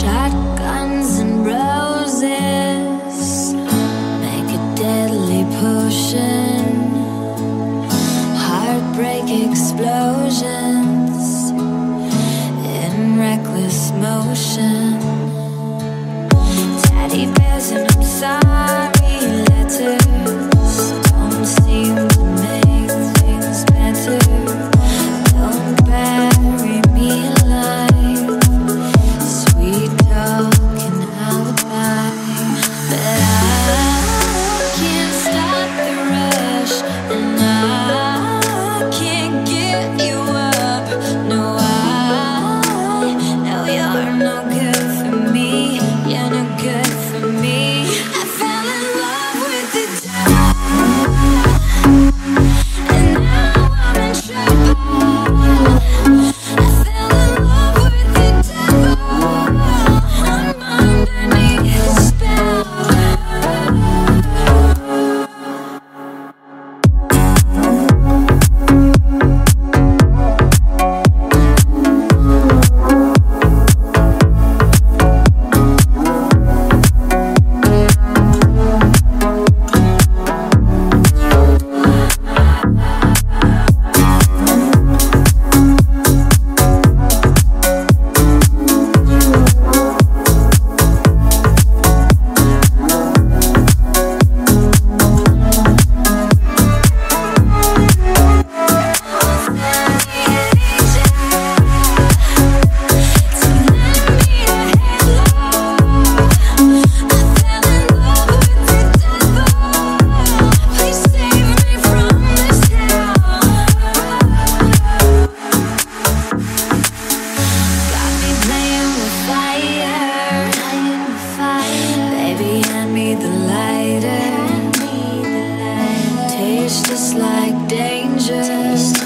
Shotguns and roses make a deadly potion. Heartbreak explosions in reckless motion. Teddy bears and I'm. It's just like danger.